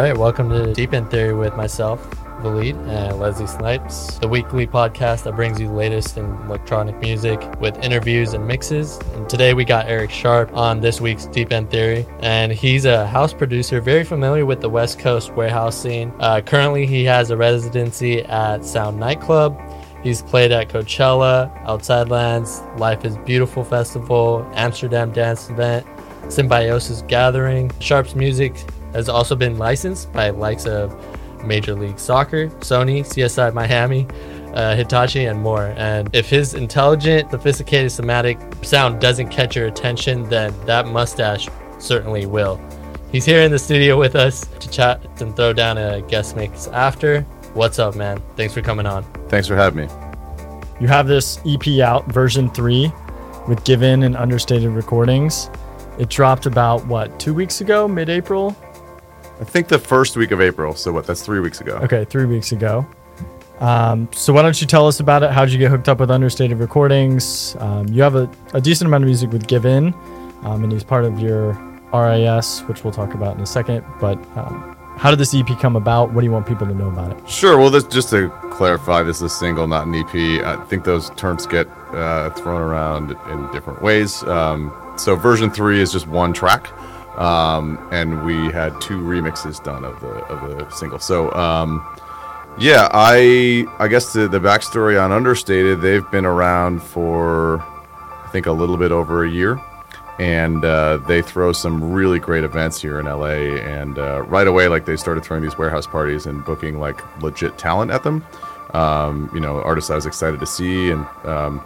Right, welcome to Deep End Theory with myself, Valid, and Leslie Snipes, the weekly podcast that brings you the latest in electronic music with interviews and mixes. And today we got Eric Sharp on this week's Deep End Theory, and he's a house producer very familiar with the West Coast warehouse scene. Uh, currently, he has a residency at Sound Nightclub. He's played at Coachella, Outside Lands, Life is Beautiful Festival, Amsterdam Dance Event, Symbiosis Gathering. Sharp's music has also been licensed by likes of Major League Soccer, Sony, CSI Miami, uh, Hitachi, and more. And if his intelligent, sophisticated, somatic sound doesn't catch your attention, then that mustache certainly will. He's here in the studio with us to chat and throw down a guest mix after. What's up, man? Thanks for coming on. Thanks for having me. You have this EP out, version three, with Given and Understated Recordings. It dropped about, what, two weeks ago, mid April? I think the first week of April. So what? That's three weeks ago. Okay, three weeks ago. Um, so why don't you tell us about it? How'd you get hooked up with Understated Recordings? Um, you have a, a, decent amount of music with Given, um, and he's part of your RIS, which we'll talk about in a second. But um, how did this EP come about? What do you want people to know about it? Sure. Well, this, just to clarify, this is a single, not an EP. I think those terms get uh, thrown around in different ways. Um, so version three is just one track. Um, and we had two remixes done of the of the single. So um, yeah, I I guess the the backstory on Understated, they've been around for I think a little bit over a year, and uh, they throw some really great events here in LA. And uh, right away, like they started throwing these warehouse parties and booking like legit talent at them. Um, you know, artists I was excited to see and um,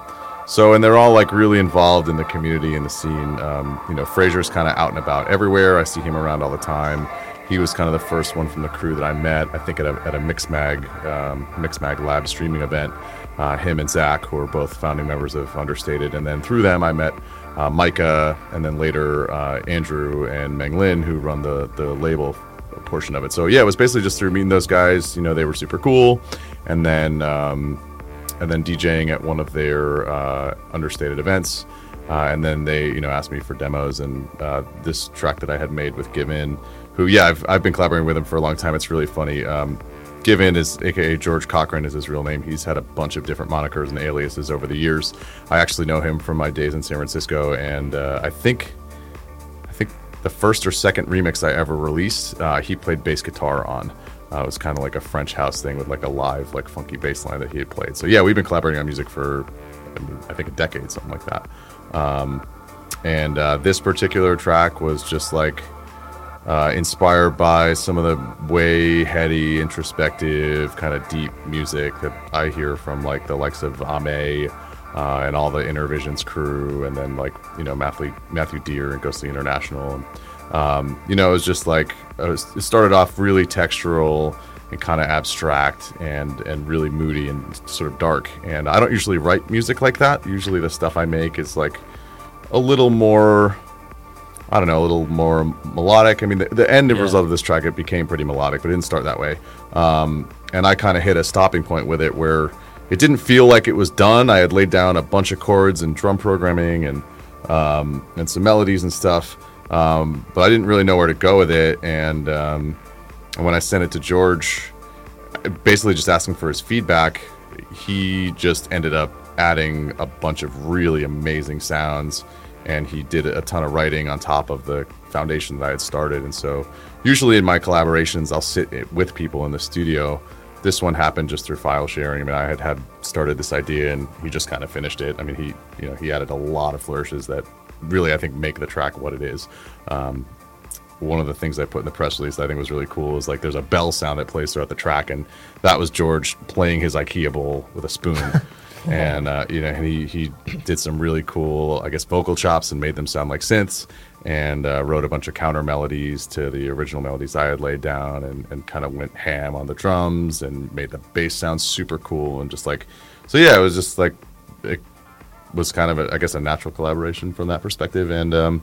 so, and they're all like really involved in the community and the scene. Um, you know, Fraser's kind of out and about everywhere. I see him around all the time. He was kind of the first one from the crew that I met. I think at a, at a Mixmag um, Mixmag Lab streaming event. Uh, him and Zach, who are both founding members of Understated, and then through them I met uh, Micah, and then later uh, Andrew and Meng Lin, who run the the label portion of it. So yeah, it was basically just through meeting those guys. You know, they were super cool, and then. Um, and then DJing at one of their uh, understated events. Uh, and then they, you know, asked me for demos and uh, this track that I had made with Given, who, yeah, I've, I've been collaborating with him for a long time. It's really funny. Um, Given is, aka George Cochran, is his real name. He's had a bunch of different monikers and aliases over the years. I actually know him from my days in San Francisco, and uh, I think, I think the first or second remix I ever released, uh, he played bass guitar on. Uh, it was kind of like a French house thing with like a live, like funky bass line that he had played. So yeah, we've been collaborating on music for, I, think, a decade, something like that. Um, and uh, this particular track was just like uh, inspired by some of the way heady, introspective, kind of deep music that I hear from like the likes of Ame. Uh, and all the Innervisions crew, and then like you know Matthew Matthew Dear and Ghostly International, and um, you know, it was just like was, it started off really textural and kind of abstract and and really moody and sort of dark. And I don't usually write music like that. Usually, the stuff I make is like a little more. I don't know, a little more melodic. I mean, the, the end yeah. result of this track it became pretty melodic, but it didn't start that way. Um, and I kind of hit a stopping point with it where it didn't feel like it was done. I had laid down a bunch of chords and drum programming and um, and some melodies and stuff um, but I didn't really know where to go with it. And, um, and when I sent it to George, basically just asking for his feedback, he just ended up adding a bunch of really amazing sounds. And he did a ton of writing on top of the foundation that I had started. And so, usually in my collaborations, I'll sit with people in the studio. This one happened just through file sharing. I mean, I had had started this idea, and he just kind of finished it. I mean, he, you know, he added a lot of flourishes that really, I think, make the track what it is. Um, one of the things I put in the press release that I think was really cool is like there's a bell sound that plays throughout the track, and that was George playing his IKEA bowl with a spoon. and uh, you know, and he he did some really cool, I guess, vocal chops and made them sound like synths, and uh, wrote a bunch of counter melodies to the original melodies I had laid down, and, and kind of went ham on the drums and made the bass sound super cool, and just like, so yeah, it was just like it was kind of, a, I guess, a natural collaboration from that perspective. And um,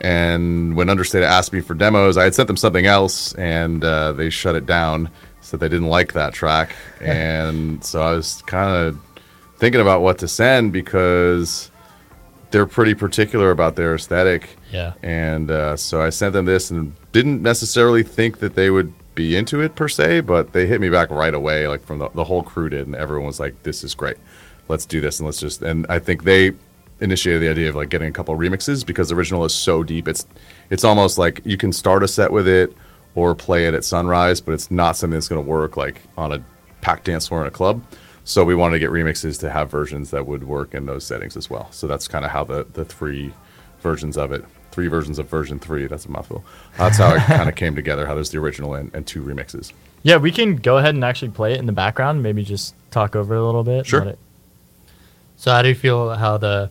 and when Understated asked me for demos, I had sent them something else, and uh, they shut it down. Said they didn't like that track, and so I was kind of thinking about what to send because they're pretty particular about their aesthetic. Yeah. And uh, so I sent them this, and didn't necessarily think that they would be into it per se, but they hit me back right away, like from the, the whole crew did, and everyone was like, "This is great, let's do this," and let's just. And I think they initiated the idea of like getting a couple remixes because the original is so deep. It's it's almost like you can start a set with it or play it at sunrise, but it's not something that's going to work like on a packed dance floor in a club. So we wanted to get remixes to have versions that would work in those settings as well. So that's kind of how the the three versions of it, three versions of version three. That's a mouthful. That's how it kind of came together. How there's the original and, and two remixes. Yeah, we can go ahead and actually play it in the background. Maybe just talk over it a little bit. Sure. So how do you feel how the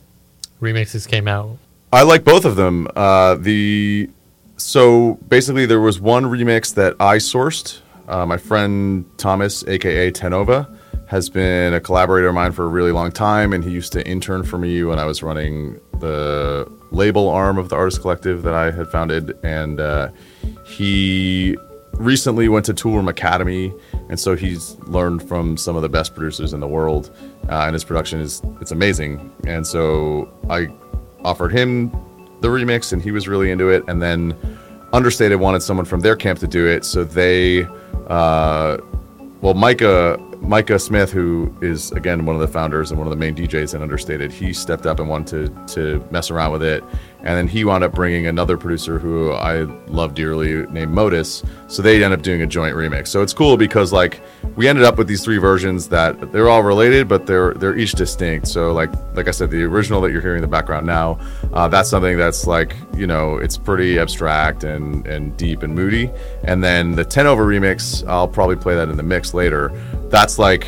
remixes came out? I like both of them. Uh, the so basically there was one remix that I sourced. Uh, my friend Thomas, aka Tenova, has been a collaborator of mine for a really long time, and he used to intern for me when I was running the label arm of the artist collective that I had founded, and uh, he recently went to Toolroom Academy, and so he's learned from some of the best producers in the world, uh, and his production is it's amazing. And so I offered him the remix, and he was really into it. And then Understated wanted someone from their camp to do it, so they, uh, well, Micah Micah Smith, who is again one of the founders and one of the main DJs in Understated, he stepped up and wanted to to mess around with it, and then he wound up bringing another producer who I love dearly named Modus. So they ended up doing a joint remix. So it's cool because like we ended up with these three versions that they're all related, but they're they're each distinct. So like like I said, the original that you're hearing in the background now, uh, that's something that's like you know it's pretty abstract and and deep and moody. And then the Tenova remix, I'll probably play that in the mix later. That's like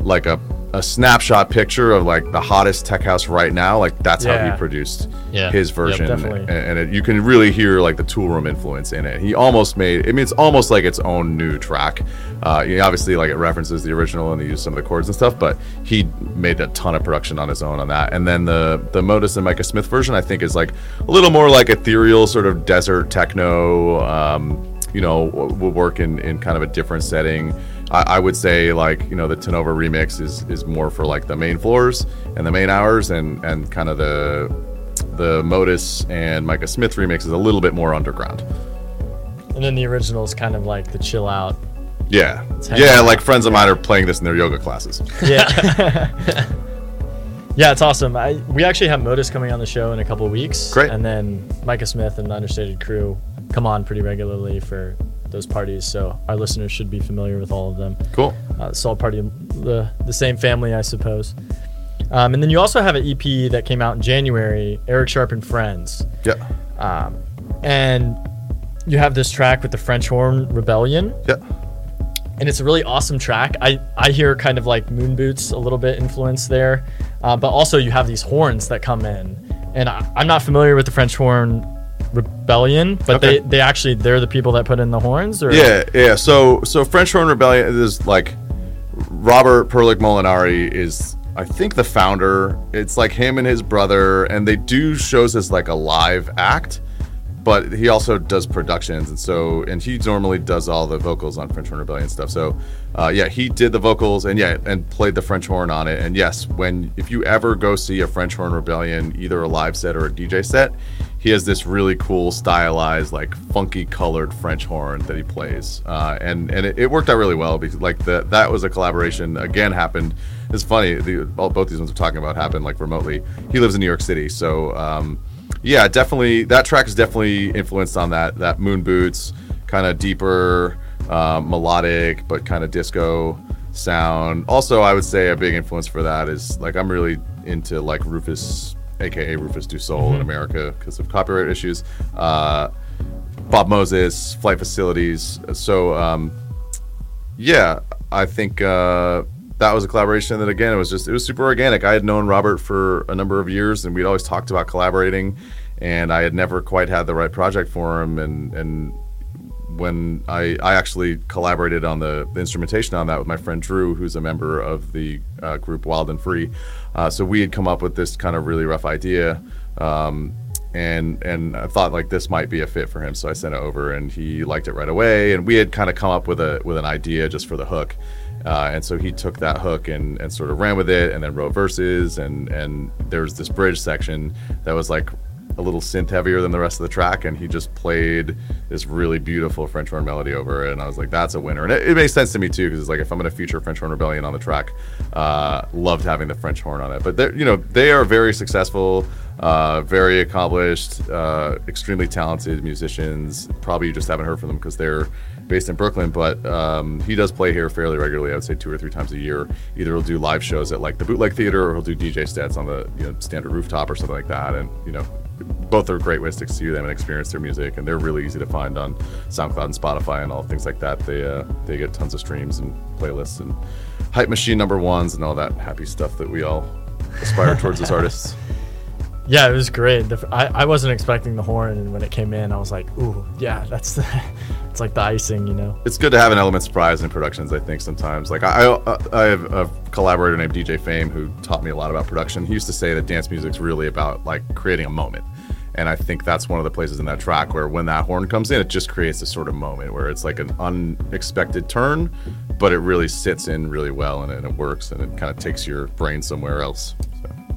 like a a snapshot picture of like the hottest tech house right now. Like that's how he produced Yeah. his version, definitely. and, and it, you can really hear like the Toolroom influence in it. He almost made. I mean, it's almost like its own new track. Uh, you know, obviously, like it references the original and they use some of the chords and stuff, but he made a ton of production on his own on that. And then the the Modus and Micah Smith version, I think, is like a little more like ethereal, sort of desert techno. Um, you know, w- will work in, in kind of a different setting. I, I would say like you know the Tenova remix is is more for like the main floors and the main hours, and and kind of the the Modus and Micah Smith remix is a little bit more underground. And then the original is kind of like the chill out. Yeah, yeah. out. Like friends of mine are playing this in their yoga classes. Yeah. yeah, it's awesome. I, we actually have Modus coming on the show in a couple of weeks. Great. And then Micah Smith and the Understated crew come on pretty regularly for those parties. So our listeners should be familiar with all of them. Cool. Uh, it's all part the, the same family, I suppose. Um, and then you also have an EP that came out in January, Eric Sharp and Friends. Yeah. Um, and you have this track with the French Horn Rebellion. Yeah. and it's a really awesome track. I, I hear kind of like Moon Boots a little bit influence there, uh, but also you have these horns that come in, and I, I'm not familiar with the French Horn Rebellion, but Okay. they they actually they're the people that put in the horns, or Yeah, yeah. So so French Horn Rebellion is like Robert Perlick Molinari is I think the founder. It's like him and his brother, and they do shows as like a live act, but he also does productions, and so and he normally does all the vocals on French Horn Rebellion stuff. So uh, yeah, he did the vocals and yeah, and played the French horn on it. And yes, when if you ever go see a French Horn Rebellion, either a live set or a DJ set, he has this really cool stylized like funky colored french horn that he plays uh, and and it, it worked out really well because like the, that was a collaboration again happened it's funny the, all, both these ones we're talking about happened like remotely. He lives in new york city so um, yeah definitely that track is definitely influenced on that that moon boots kind of deeper um, melodic but kind of disco sound. Also i would say a big influence for that is like i'm really into like rufus aka Rufus Du Sol in America because of copyright issues. Uh, Bob Moses, Flight Facilities. So um, yeah, I think uh, that was a collaboration that again it was just it was super organic. I had known Robert for a number of years, and we'd always talked about collaborating, and I had never quite had the right project for him, and and when I, I actually collaborated on the, the instrumentation on that with my friend Drew, who's a member of the uh, group Wild and Free. Uh, so we had come up with this kind of really rough idea, um, and and I thought like this might be a fit for him. So I sent it over, and he liked it right away. And we had kind of come up with a with an idea just for the hook. Uh, and so he took that hook and, and sort of ran with it, and then wrote verses, and and there was this bridge section that was like a little synth heavier than the rest of the track, and he just played this really beautiful French horn melody over it, and I was like, that's a winner. And it, it makes sense to me too, because it's like if I'm going to feature French horn rebellion on the track, uh, loved having the French horn on it. But they're you know they are very successful. Uh, very accomplished, uh, extremely talented musicians. Probably you just haven't heard from them because they're based in Brooklyn, but um, he does play here fairly regularly. I would say two or three times a year. Either he'll do live shows at like the Bootleg Theater, or he'll do DJ sets on the you know standard rooftop or something like that. And you know, both are great ways to see them and experience their music. And they're really easy to find on SoundCloud and Spotify and all things like that. They uh, they get tons of streams and playlists and hype machine number ones and all that happy stuff that we all aspire towards as artists. Yeah, it was great. The, I, I wasn't expecting the horn, and when it came in, I was like, "Ooh, yeah, that's the, it's like the icing, you know." It's good to have an element surprise in productions. I think sometimes, like I, I, I have a collaborator named DJ Fame who taught me a lot about production. He used to say that dance music's really about like creating a moment, and I think that's one of the places in that track where when that horn comes in, it just creates a sort of moment where it's like an unexpected turn, but it really sits in really well and, and it works and it kind of takes your brain somewhere else. So.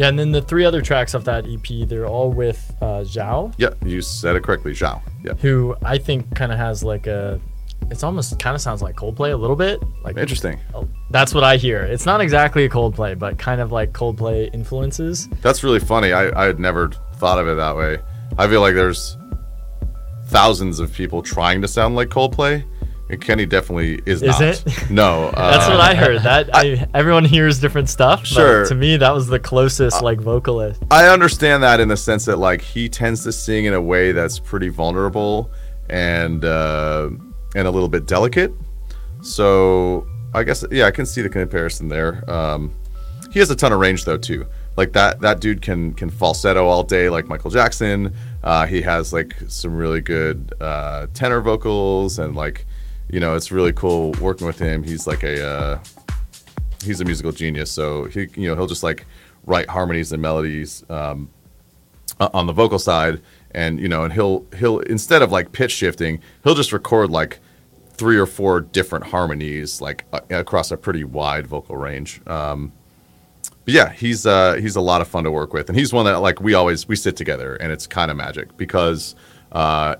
Yeah, and then the three other tracks off that EP, they're all with uh, Zhao, Yeah, you said it correctly, Zhao. Yeah. who I think kind of has like a. It's almost kind of sounds like Coldplay a little bit. Like Interesting. Oh, That's what I hear. It's not exactly a Coldplay, but kind of like Coldplay influences. That's really funny. I, I had never thought of it that way. I feel like there's thousands of people trying to sound like Coldplay, and Kenny definitely is, Is not. it? No. That's uh, what I heard. That I, everyone hears different stuff. Sure. to me, that was the closest like vocalist. I understand that in the sense that like he tends to sing in a way that's pretty vulnerable and uh, and a little bit delicate. So I guess yeah, I can see the comparison there. Um, he has a ton of range though too. Like that that dude can can falsetto all day like Michael Jackson. Uh, he has like some really good uh, tenor vocals and like you know it's really cool working with him. He's like a uh, he's a musical genius. So he, you know, he'll just like write harmonies and melodies um, on the vocal side, and you know, and he'll he'll instead of like pitch shifting, he'll just record like three or four different harmonies like uh, across a pretty wide vocal range. Um, but yeah, he's uh, he's a lot of fun to work with, and he's one that like we always we sit together, and it's kind of magic because uh,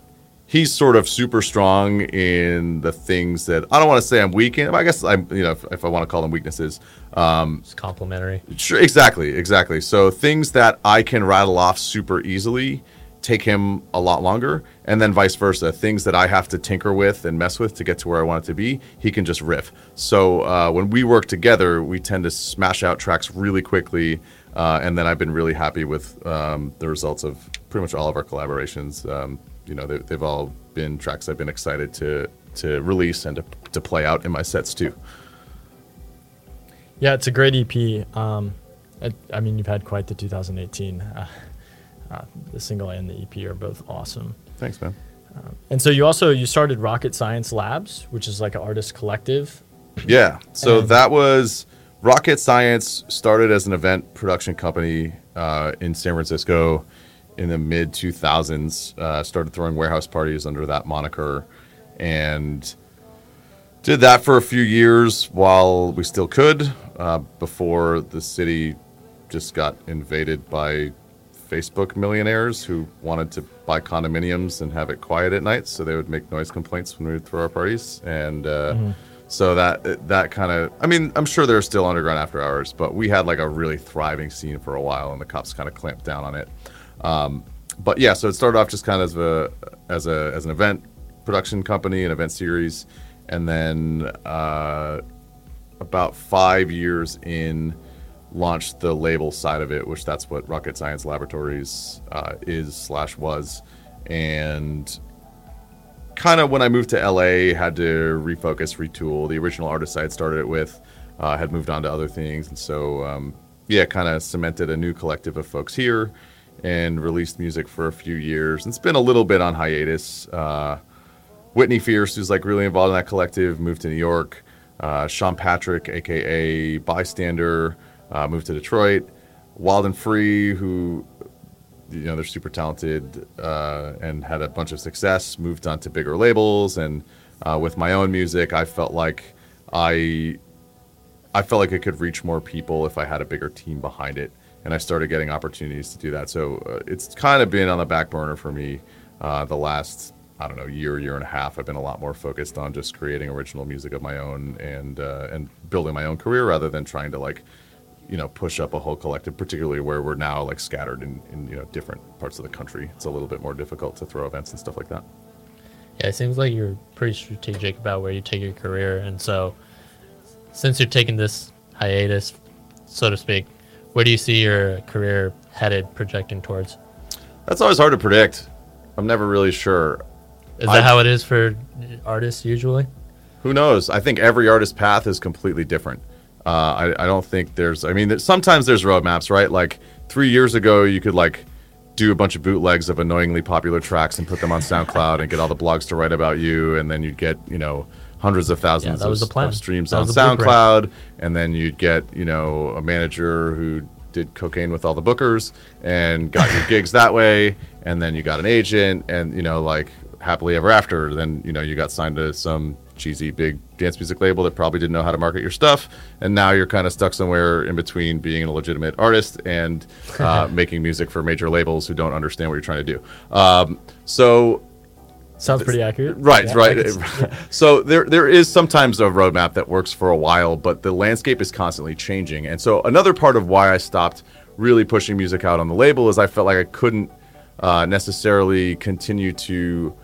he's sort of super strong in the things that I don't want to say I'm weak in. but I guess I'm you know if, if I want to call them weaknesses. Um, It's complimentary. Sure, exactly, exactly. So things that I can rattle off super easily take him a lot longer, and then vice versa. Things that I have to tinker with and mess with to get to where I want it to be, he can just riff. So uh, when we work together, we tend to smash out tracks really quickly, uh, and then I've been really happy with um, the results of pretty much all of our collaborations. Um, you know, they, they've all been tracks I've been excited to to release and to, to play out in my sets too. Yeah, it's a great EP. Um, I, I mean, you've had quite the 2018. Uh, uh, the single and the EP are both awesome. Thanks, man. And so you also you started Rocket Science Labs, which is like an artist collective. Yeah. So And- that was Rocket Science started as an event production company uh, in San Francisco in the mid 2000s. Uh, started throwing warehouse parties under that moniker and did that for a few years while we still could uh, before the city just got invaded by Facebook millionaires who wanted to buy condominiums and have it quiet at night, so they would make noise complaints when we would throw our parties, and uh, so that that kind of, I mean, I'm sure there's still underground after hours, but we had like a really thriving scene for a while, and the cops kind of clamped down on it. Um, but yeah, so it started off just kind of as a as a as an event production company, an event series, and then uh, about five years in launched the label side of it which that's what rocket science laboratories uh, is slash was. And kind of when i moved to la had to refocus retool. The original artist i had started it with uh, had moved on to other things. And so um, yeah kind of cemented a new collective of folks here and released music for a few years it's been a little bit on hiatus uh, Whitney Fierce, who's like really involved in that collective, moved to New York. Uh, Sean Patrick, aka Bystander, uh, moved to Detroit. Wild and Free, who you know they're super talented uh, and had a bunch of success, moved on to bigger labels. And uh, with my own music, I felt like I I felt like it could reach more people if I had a bigger team behind it. And I started getting opportunities to do that. So uh, it's kind of been on the back burner for me uh, the last I don't know year year and a half. I've been a lot more focused on just creating original music of my own and uh, and building my own career rather than trying to like you know push up a whole collective particularly where we're now like scattered in, in you know different parts of the country it's a little bit more difficult to throw events and stuff like that Yeah, it seems like you're pretty strategic about where you take your career, and so since you're taking this hiatus, so to speak, where do you see your career headed, projecting towards? that's always hard to predict i'm never really sure Is I- that how it is for artists usually? Who knows? I think every artist path is completely different. Uh, I, I don't think there's. I mean, there, sometimes there's roadmaps, right? Like three years ago, you could like do a bunch of bootlegs of annoyingly popular tracks and put them on SoundCloud and get all the blogs to write about you, and then you'd get you know hundreds of thousands that was of, the plan. of streams That on the blueprint. SoundCloud, and then you'd get you know a manager who did cocaine with all the bookers and got your gigs that way, and then you got an agent, and you know like happily ever after. Then you know you got signed to some cheesy big dance music label that probably didn't know how to market your stuff, and now you're kind of stuck somewhere in between being a legitimate artist and uh, making music for major labels who don't understand what you're trying to do. Um, so Sounds pretty accurate. Right, Yeah, right. I can see- So there there is sometimes a roadmap that works for a while, but the landscape is constantly changing. And so another part of why I stopped really pushing music out on the label is I felt like I couldn't uh, necessarily continue to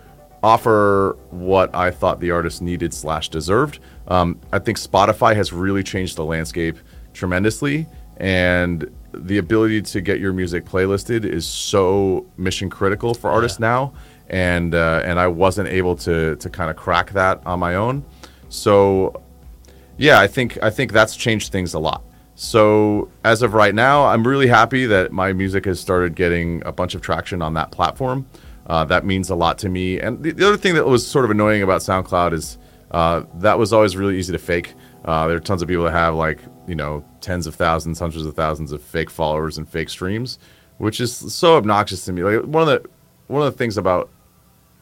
offer what I thought the artist needed slash deserved. Um, I think Spotify has really changed the landscape tremendously, and the ability to get your music playlisted is so mission critical for artists now. And uh, and I wasn't able to to kind of crack that on my own. So yeah, I think I think that's changed things a lot. So as of right now, I'm really happy that my music has started getting a bunch of traction on that platform. Uh, that means a lot to me. And the, the other thing that was sort of annoying about SoundCloud is uh, that was always really easy to fake. Uh, there are tons of people that have like you know tens of thousands, hundreds of thousands of fake followers and fake streams, which is so obnoxious to me. Like one of the one of the things about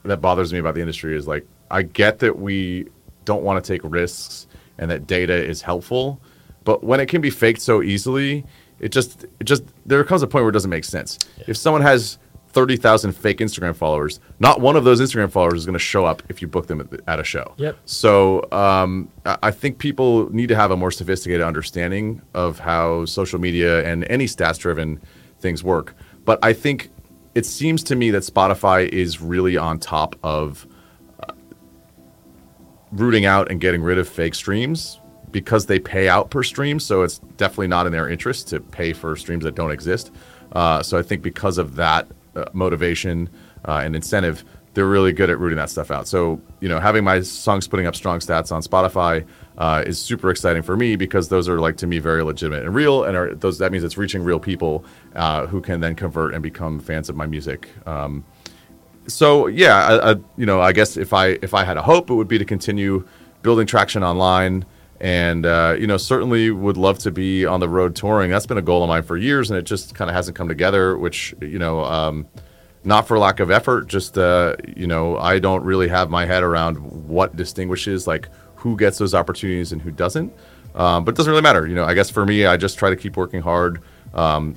that bothers me about the industry is like I get that we don't want to take risks and that data is helpful, but when it can be faked so easily, it just it just there comes a point where it doesn't make sense. If someone has thirty thousand fake Instagram followers, not one of those Instagram followers is going to show up if you book them at, the- at a show. Yep. So um, I think people need to have a more sophisticated understanding of how social media and any stats-driven things work. But I think it seems to me that Spotify is really on top of uh, rooting out and getting rid of fake streams because they pay out per stream. So it's definitely not in their interest to pay for streams that don't exist. Uh, so I think because of that uh, motivation uh, and incentive, they're really good at rooting that stuff out. So you know, having my songs putting up strong stats on Spotify uh, is super exciting for me because those are like to me very legitimate and real, and are those that means it's reaching real people uh, who can then convert and become fans of my music. Um, so yeah, I, I, you know, I guess if I if I had a hope, it would be to continue building traction online, and uh, you know, certainly would love to be on the road touring. That's been a goal of mine for years, and it just kind of hasn't come together. Which you know, um, not for lack of effort, just uh, you know, I don't really have my head around what distinguishes like who gets those opportunities and who doesn't. Um, but it doesn't really matter. You know, I guess for me, I just try to keep working hard. Um,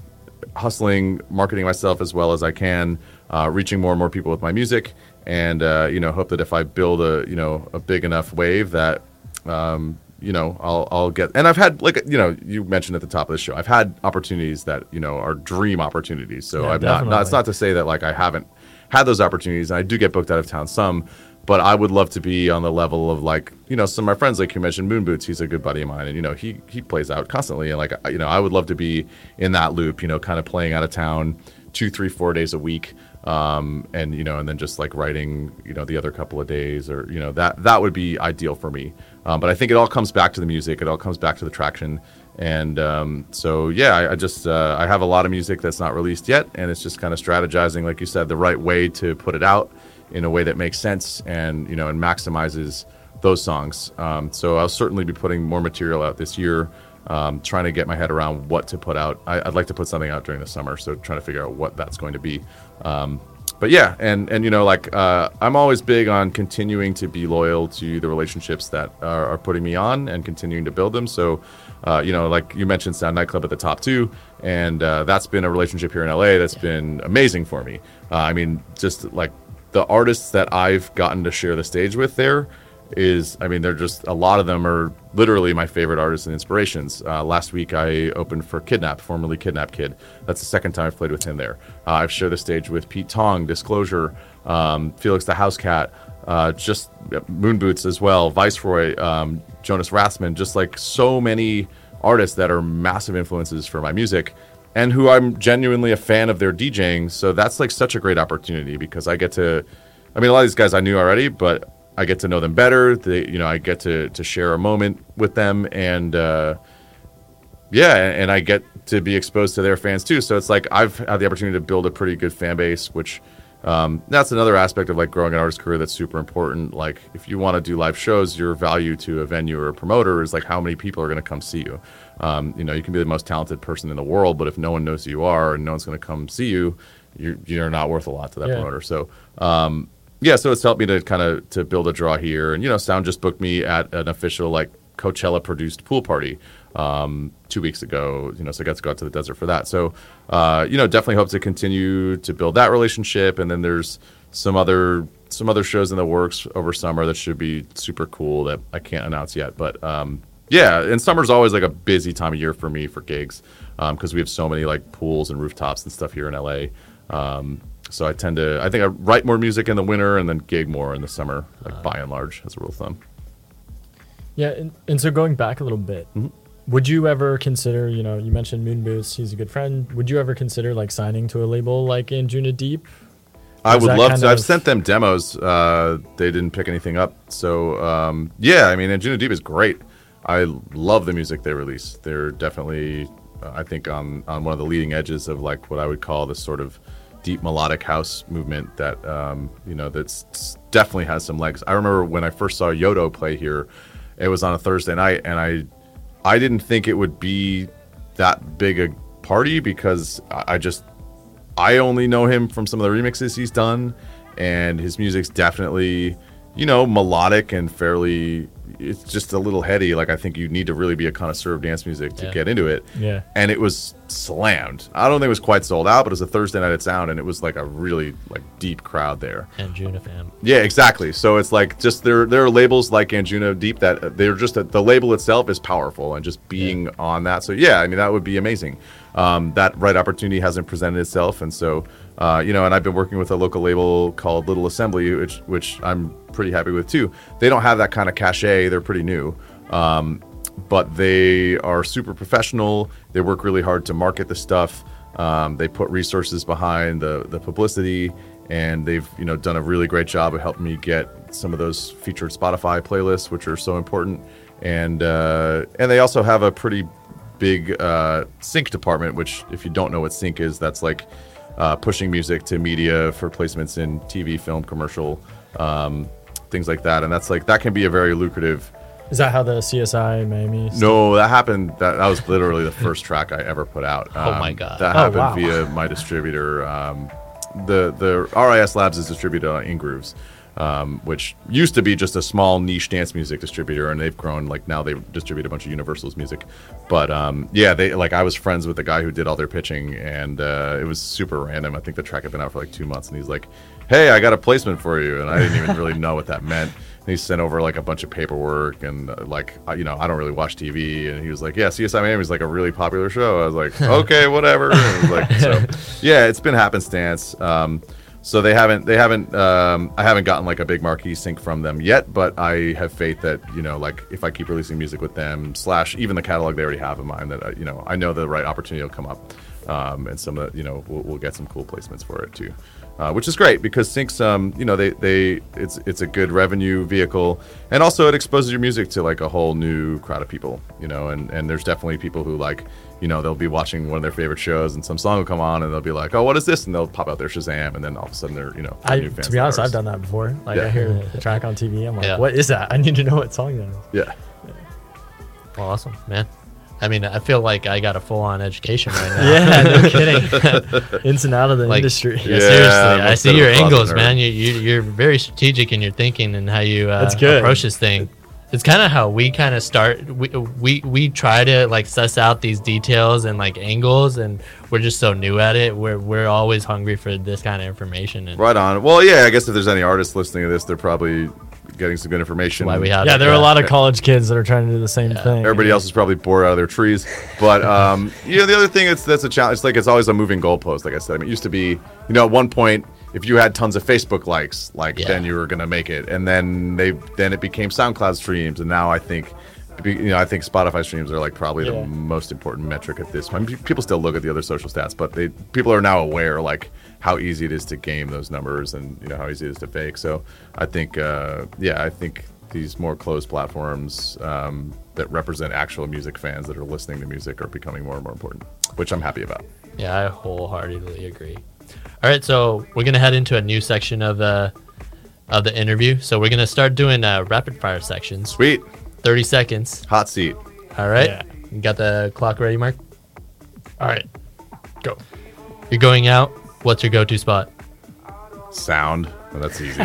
hustling, marketing myself as well as I can, uh, reaching more and more people with my music, and uh, you know, hope that if I build a you know a big enough wave that um, you know I'll I'll get. And I've had like you know you mentioned at the top of the show, I've had opportunities that you know are dream opportunities. So Yeah, I'm not, not. It's not to say that like I haven't had those opportunities, and I do get booked out of town some. But I would love to be on the level of like you know some of my friends like you mentioned Moon Boots. He's a good buddy of mine, and you know he he plays out constantly, and like you know I would love to be in that loop. You know, kind of playing out of town two, three, four days a week, um, and you know, and then just like writing you know the other couple of days, or you know that that would be ideal for me. Um, but I think it all comes back to the music. It all comes back to the traction. And um, so, yeah, I, I just uh, I have a lot of music that's not released yet, and it's just kind of strategizing, like you said, the right way to put it out in a way that makes sense and you know and maximizes those songs. Um, so I'll certainly be putting more material out this year. Um, trying to get my head around what to put out. I, I'd like to put something out during the summer, so trying to figure out what that's going to be. Um, but yeah, and and you know, like uh, I'm always big on continuing to be loyal to the relationships that are, are putting me on and continuing to build them. So, uh, you know, like you mentioned, Sound Nightclub at the top too, and uh, that's been a relationship here in LA that's been amazing for me. Uh, I mean, just like the artists that I've gotten to share the stage with there is I mean they're just a lot of them are literally my favorite artists and inspirations. Uh, last week I opened for Kidnap, formerly Kidnap Kid. That's the second time I've played with him there. Uh, I've shared the stage with Pete Tong, Disclosure, um, Felix da Housecat, uh, just Moon Boots as well, Viceroy, um, Jonas Rathsman, just like so many artists that are massive influences for my music and who I'm genuinely a fan of their DJing. So that's like such a great opportunity because I get to I mean a lot of these guys I knew already, but I get to know them better. They, you know, I get to to share a moment with them, and uh, yeah, and I get to be exposed to their fans too. So it's like I've had the opportunity to build a pretty good fan base, which um, that's another aspect of like growing an artist career that's super important. Like if you want to do live shows, your value to a venue or a promoter is like how many people are going to come see you. Um, you know, you can be the most talented person in the world, but if no one knows who you are and no one's going to come see you, you're, you're not worth a lot to that Yeah. promoter. So um, yeah, so it's helped me to kind of to build a draw here, and you know, Sound just booked me at an official like Coachella produced pool party um, two weeks ago. You know, so I got to go out to the desert for that. So uh, you know, definitely hope to continue to build that relationship, and then there's some other some other shows in the works over summer that should be super cool that I can't announce yet, but. Um, yeah, and summer's always like a busy time of year for me for gigs because we have so many like pools and rooftops and stuff here in LA. Um, so I tend to, I think I write more music in the winter and then gig more in the summer, like by and large, as a rule of thumb. Yeah, and, and so going back a little bit, Mm-hmm. would you ever consider, you know, you mentioned Moon Boots, he's a good friend. Would you ever consider like signing to a label like Anjuna Deep? I would love to. I've sent them demos. Uh, they didn't pick anything up. So um, yeah, I mean, Anjuna Deep is great. I love the music they release. They're definitely, uh, I think, on on one of the leading edges of like what I would call this sort of deep melodic house movement that um, you know that's definitely has some legs. I remember when I first saw Yotto play here. It was on a Thursday night, and I I didn't think it would be that big a party because I just I only know him from some of the remixes he's done, and his music's definitely, you know, melodic and fairly. It's just a little heady. Like I think you need to really be a connoisseur of dance music to Yeah. get into it. Yeah. And it was slammed. I don't think it was quite sold out, but it was a Thursday night at Sound, and it was like a really like deep crowd there. Anjunafam. Yeah, exactly. So it's like just there there are labels like Anjuna Deep that uh, they're just the label itself is powerful and just being on that. So yeah, I mean that would be amazing. Um, that right opportunity hasn't presented itself, and so uh, you know, and I've been working with a local label called Little Assembly, which which I'm pretty happy with too. They don't have that kind of cachet. They're pretty new. Um, but they are super professional. They work really hard to market the stuff. Um, they put resources behind the the publicity, and they've you know done a really great job of helping me get some of those featured Spotify playlists, which are so important. And uh, and they also have a pretty big uh, sync department, which if you don't know what sync is, that's like uh, pushing music to media for placements in TV, film, commercial, um, things like that. And that's like that can be a very lucrative. Is that how the CSI Miami? stuff- No, that happened. That, that was literally the first track I ever put out. Oh my God. That Oh, happened wow. via my distributor. Um, the the RIS Labs is distributed on InGrooves, um, which used to be just a small niche dance music distributor, and they've grown. Like now they distribute a bunch of Universal's music. But um, yeah, they like I was friends with the guy who did all their pitching, and uh, it was super random. I think the track had been out for like two months, and he's like, "Hey, I got a placement for you," and I didn't even really know what that meant. And he sent over like a bunch of paperwork and uh, like I- you know I don't really watch TV and he was like yeah CSI Miami is like a really popular show I was like okay whatever and it was like so yeah it's been happenstance um, so they haven't they haven't um, I haven't gotten like a big marquee sync from them yet but I have faith that you know like if I keep releasing music with them slash even the catalog they already have in mind that you know I know the right opportunity will come up um, and some of the, you know we'll, we'll get some cool placements for it too uh, which is great because syncs um you know they they it's it's a good revenue vehicle. And also it exposes your music to like a whole new crowd of people you know and and there's definitely people who like you know they'll be watching one of their favorite shows and some song will come on and they'll be like oh what is this and they'll pop out their Shazam and then all of a sudden they're you know I, new fans to be honest, I've done that before. Like I hear the track on TV, I'm like, Yeah. what is that? I need to know what song that is. yeah Well, awesome, man. I mean, I feel like I got a full on education right now. Yeah, no kidding. Ins and out of the Like, industry. Yeah, Yeah, seriously. I'm I a see your angles, man. You, you, you're very strategic in your thinking and how you uh, That's good. approach this thing. It's kind of how we kind of start. We, we we try to like suss out these details and like angles, and we're just so new at it. We're we're always hungry for this kind of information. And Right on. Well, yeah, I guess if there's any artists listening to this, they're probably getting some good information. why we have Yeah, it, there are a lot of college kids that are trying to do the same Yeah. thing. Everybody else is probably bored out of their trees. But um, you know, the other thing that's that's a challenge. It's like it's always a moving goalpost. Like I said, I mean, it used to be, you know, at one point, if you had tons of Facebook likes, like Yeah. then you were gonna make it, and then they then it became SoundCloud streams, and now I think. You know, I think Spotify streams are like probably Yeah. the most important metric at this point. People still look at the other social stats, but they people are now aware like how easy it is to game those numbers and you know how easy it is to fake. So I think, uh, yeah, I think these more closed platforms um, that represent actual music fans that are listening to music are becoming more and more important, which I'm happy about. Yeah, I wholeheartedly agree. All right, so we're gonna head into a new section of the of the interview. So we're gonna start doing uh, rapid fire sections. Sweet, Thirty seconds. hot seat. All right. Yeah. You got the clock ready, Mark? All right, go. You're going out. What's your go-to spot? Sound. Well, that's easy.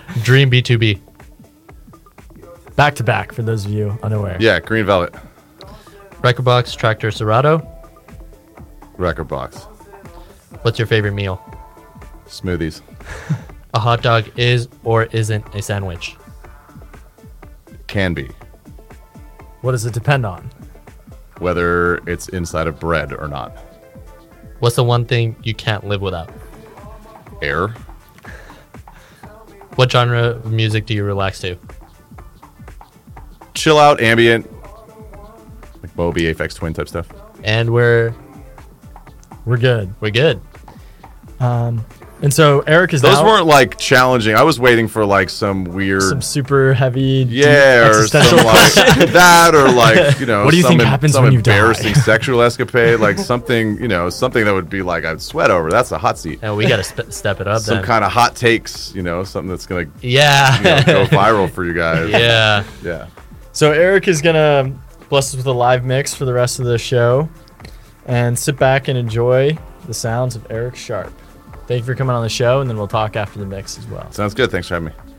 Dream B2B. Back to back for those of you unaware. yeah, Green Velvet Record box, Traktor, Serato. Rekordbox, What's your favorite meal? Smoothies, A hot dog is or isn't a sandwich. can be What does it depend on? whether it's inside of bread or not. What's the one thing you can't live without? Air, What genre of music do you relax to? chill out, ambient, like Moby, Aphex Twin type stuff. And we're We're good. we're good. Um, and so Eric is Those now weren't like challenging. I was waiting for like some weird. some super heavy, Yeah, or some like that, or like you know, What do you some think happens some when you die? embarrassing sexual escapade, like something you know, something that would be like I'd sweat over. That's a hot seat. And we got to sp- step it up Some then. kind of hot takes, you know, something that's gonna you yeah. know, go viral for you guys. yeah. yeah. So Eric is gonna bless us with a live mix for the rest of the show, and sit back and enjoy the sounds of Eric Sharp. Thank you for coming on the show, and then we'll talk after the mix as well. Sounds good. Thanks for having me.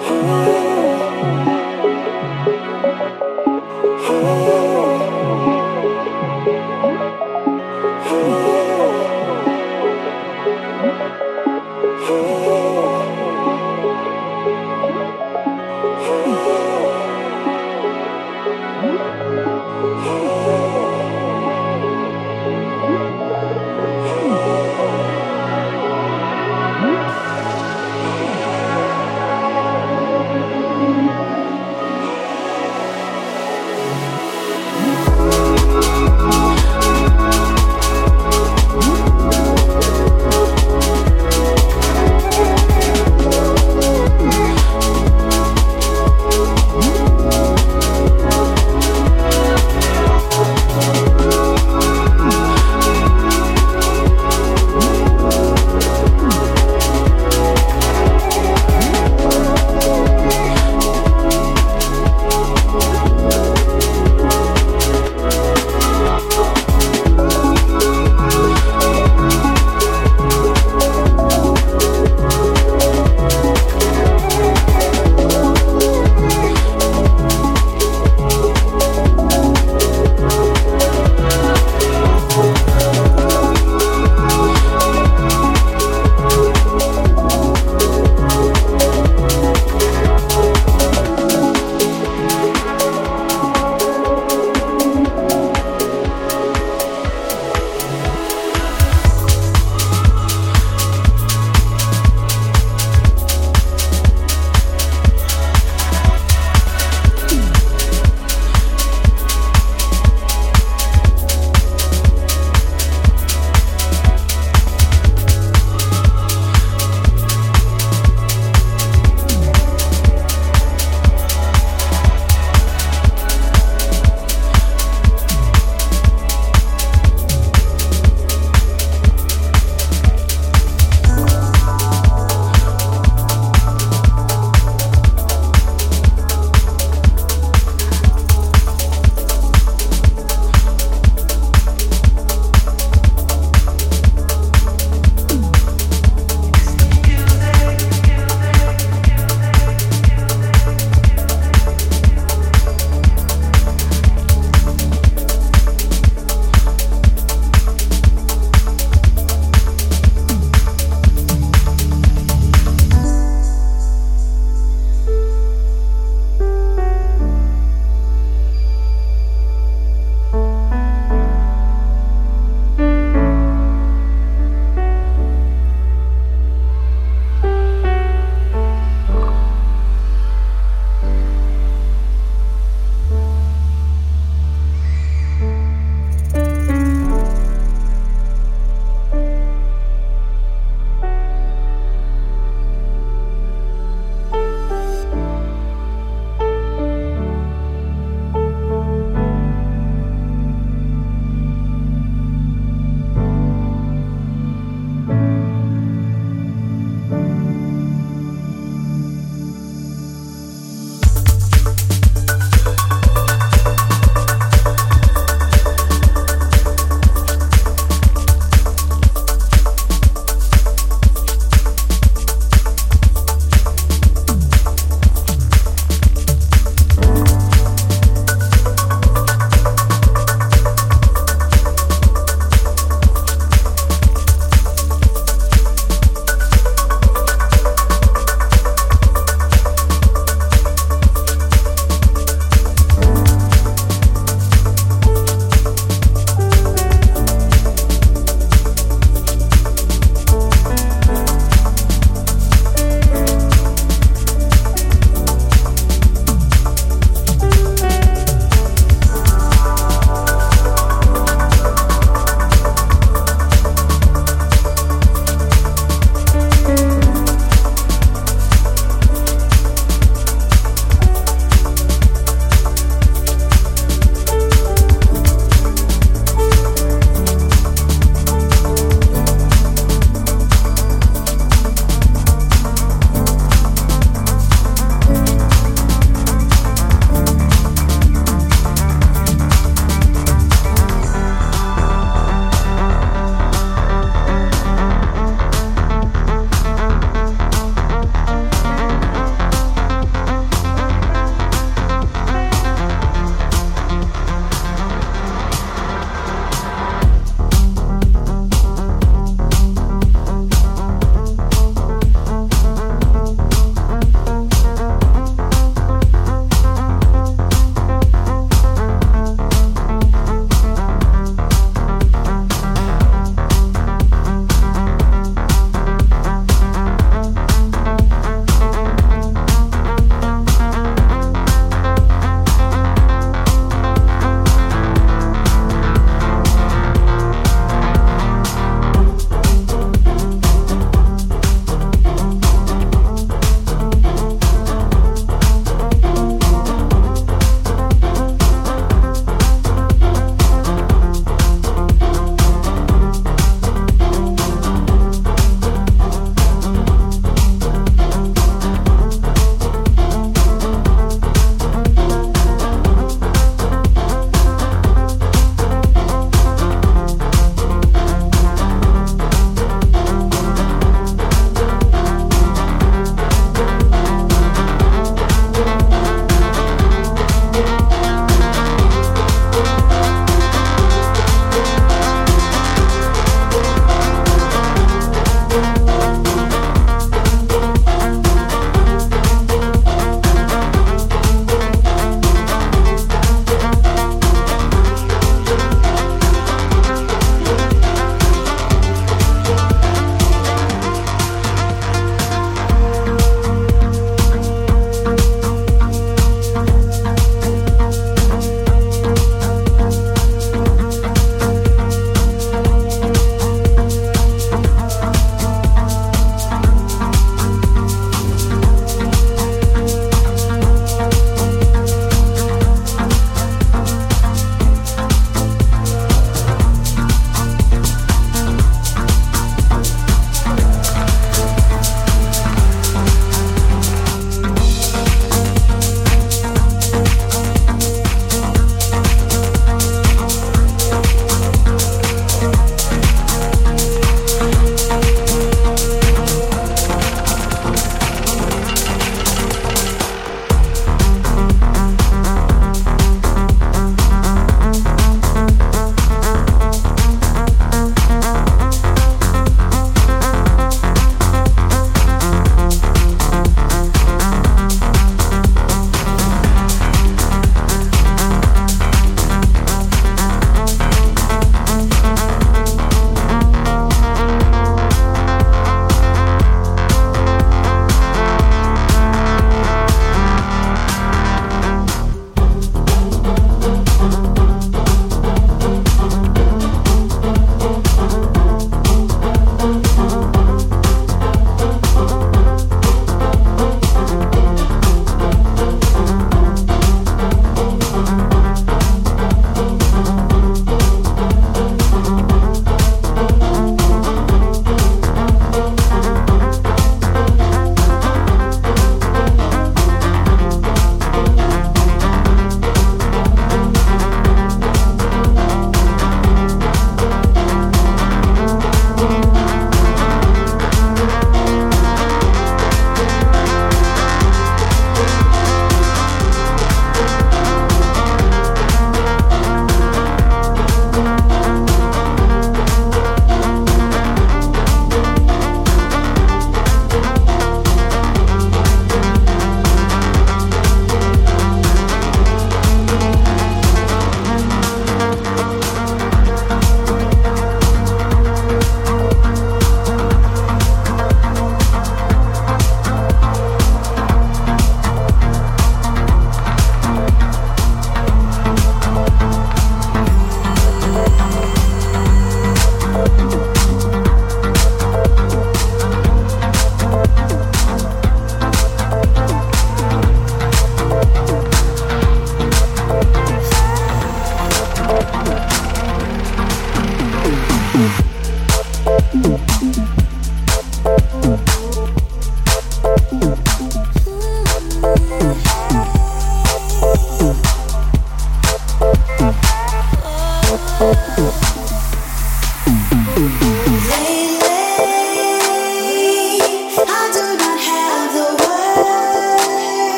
Oh.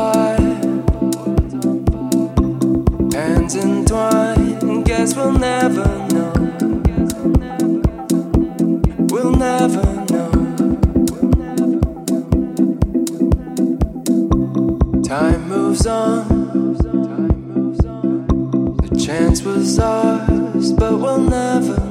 by Hands entwined Guess we'll never know. We'll never know. Time moves on. The Chance was ours, but we'll never know.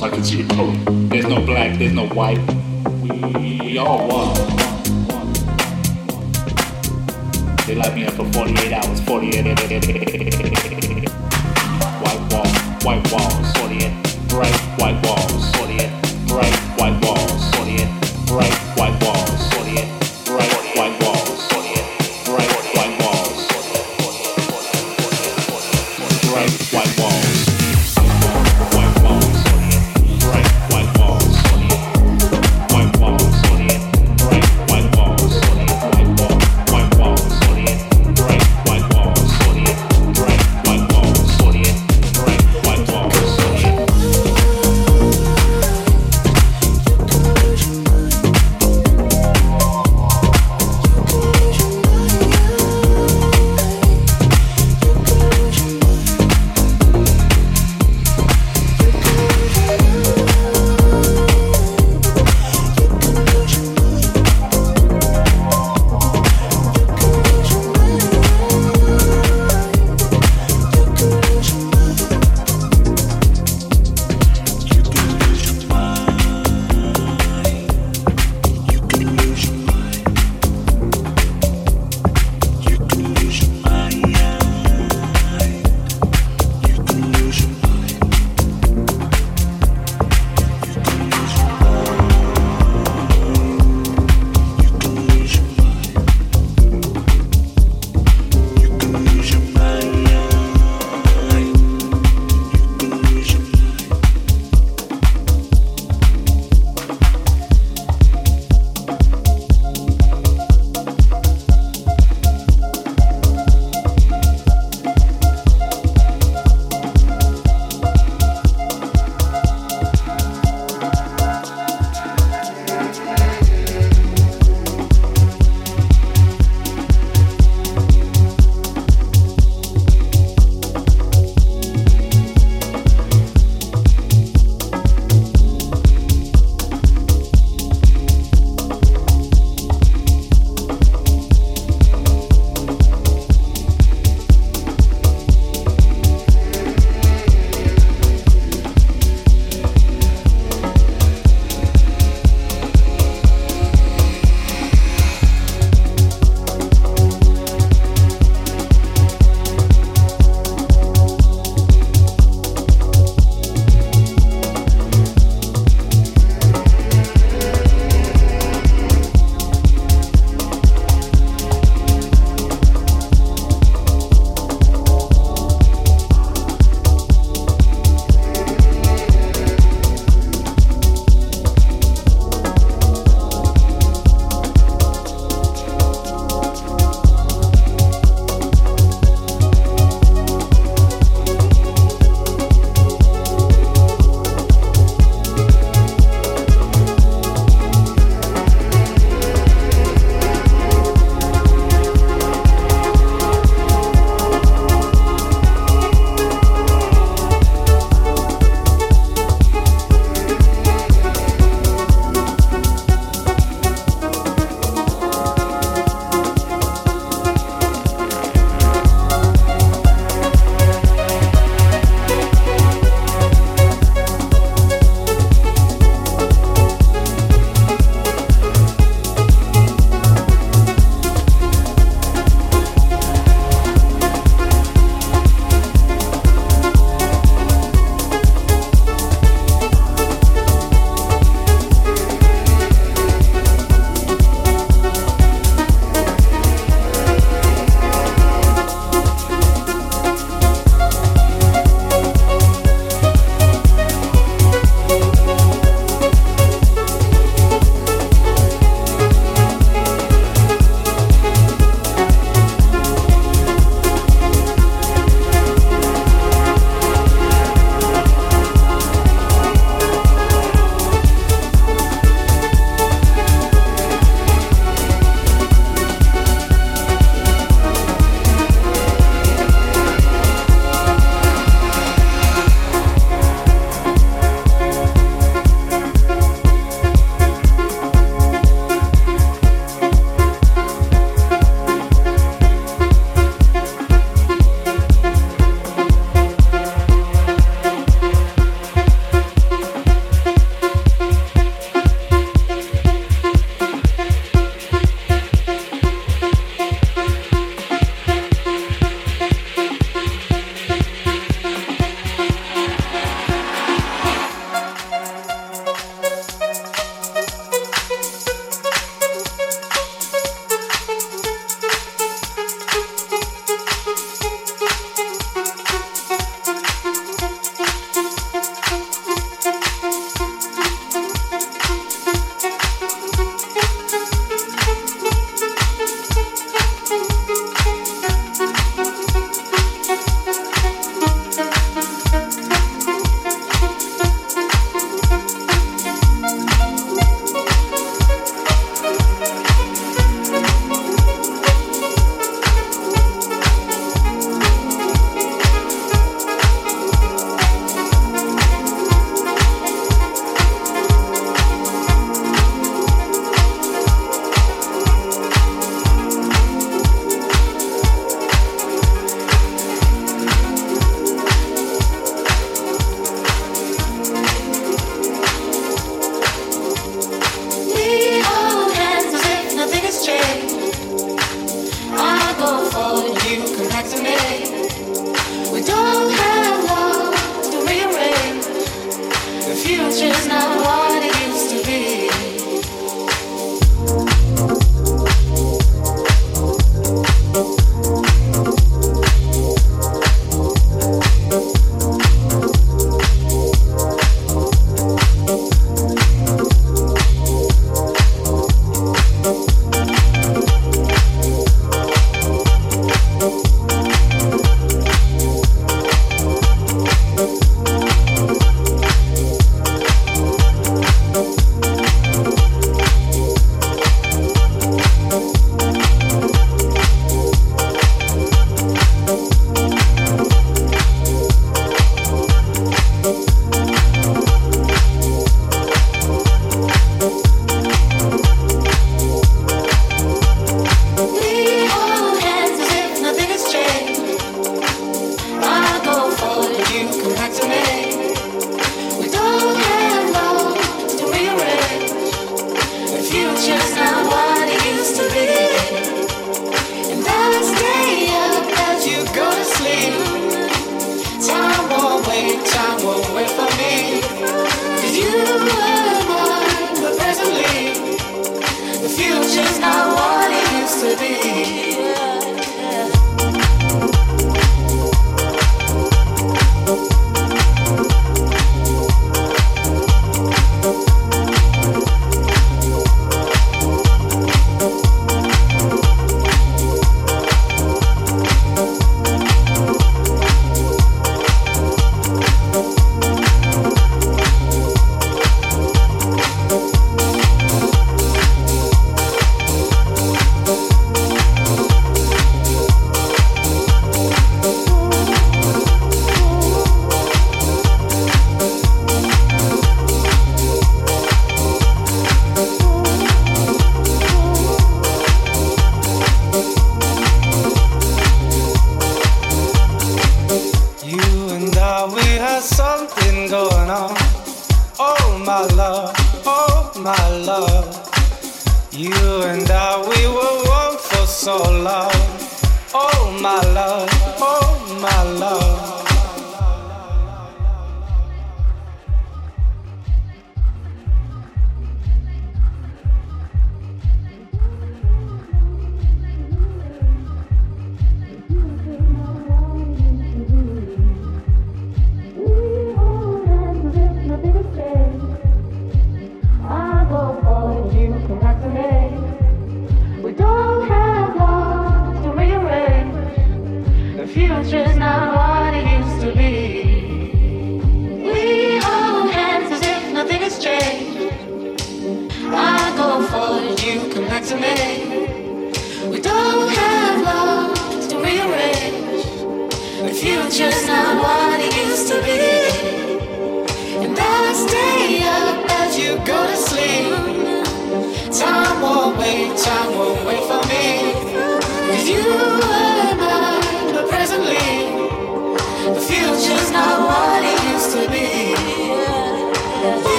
close, I can see the color. There's no black, there's no white. We all one. They locked me up for 48 hours, 48.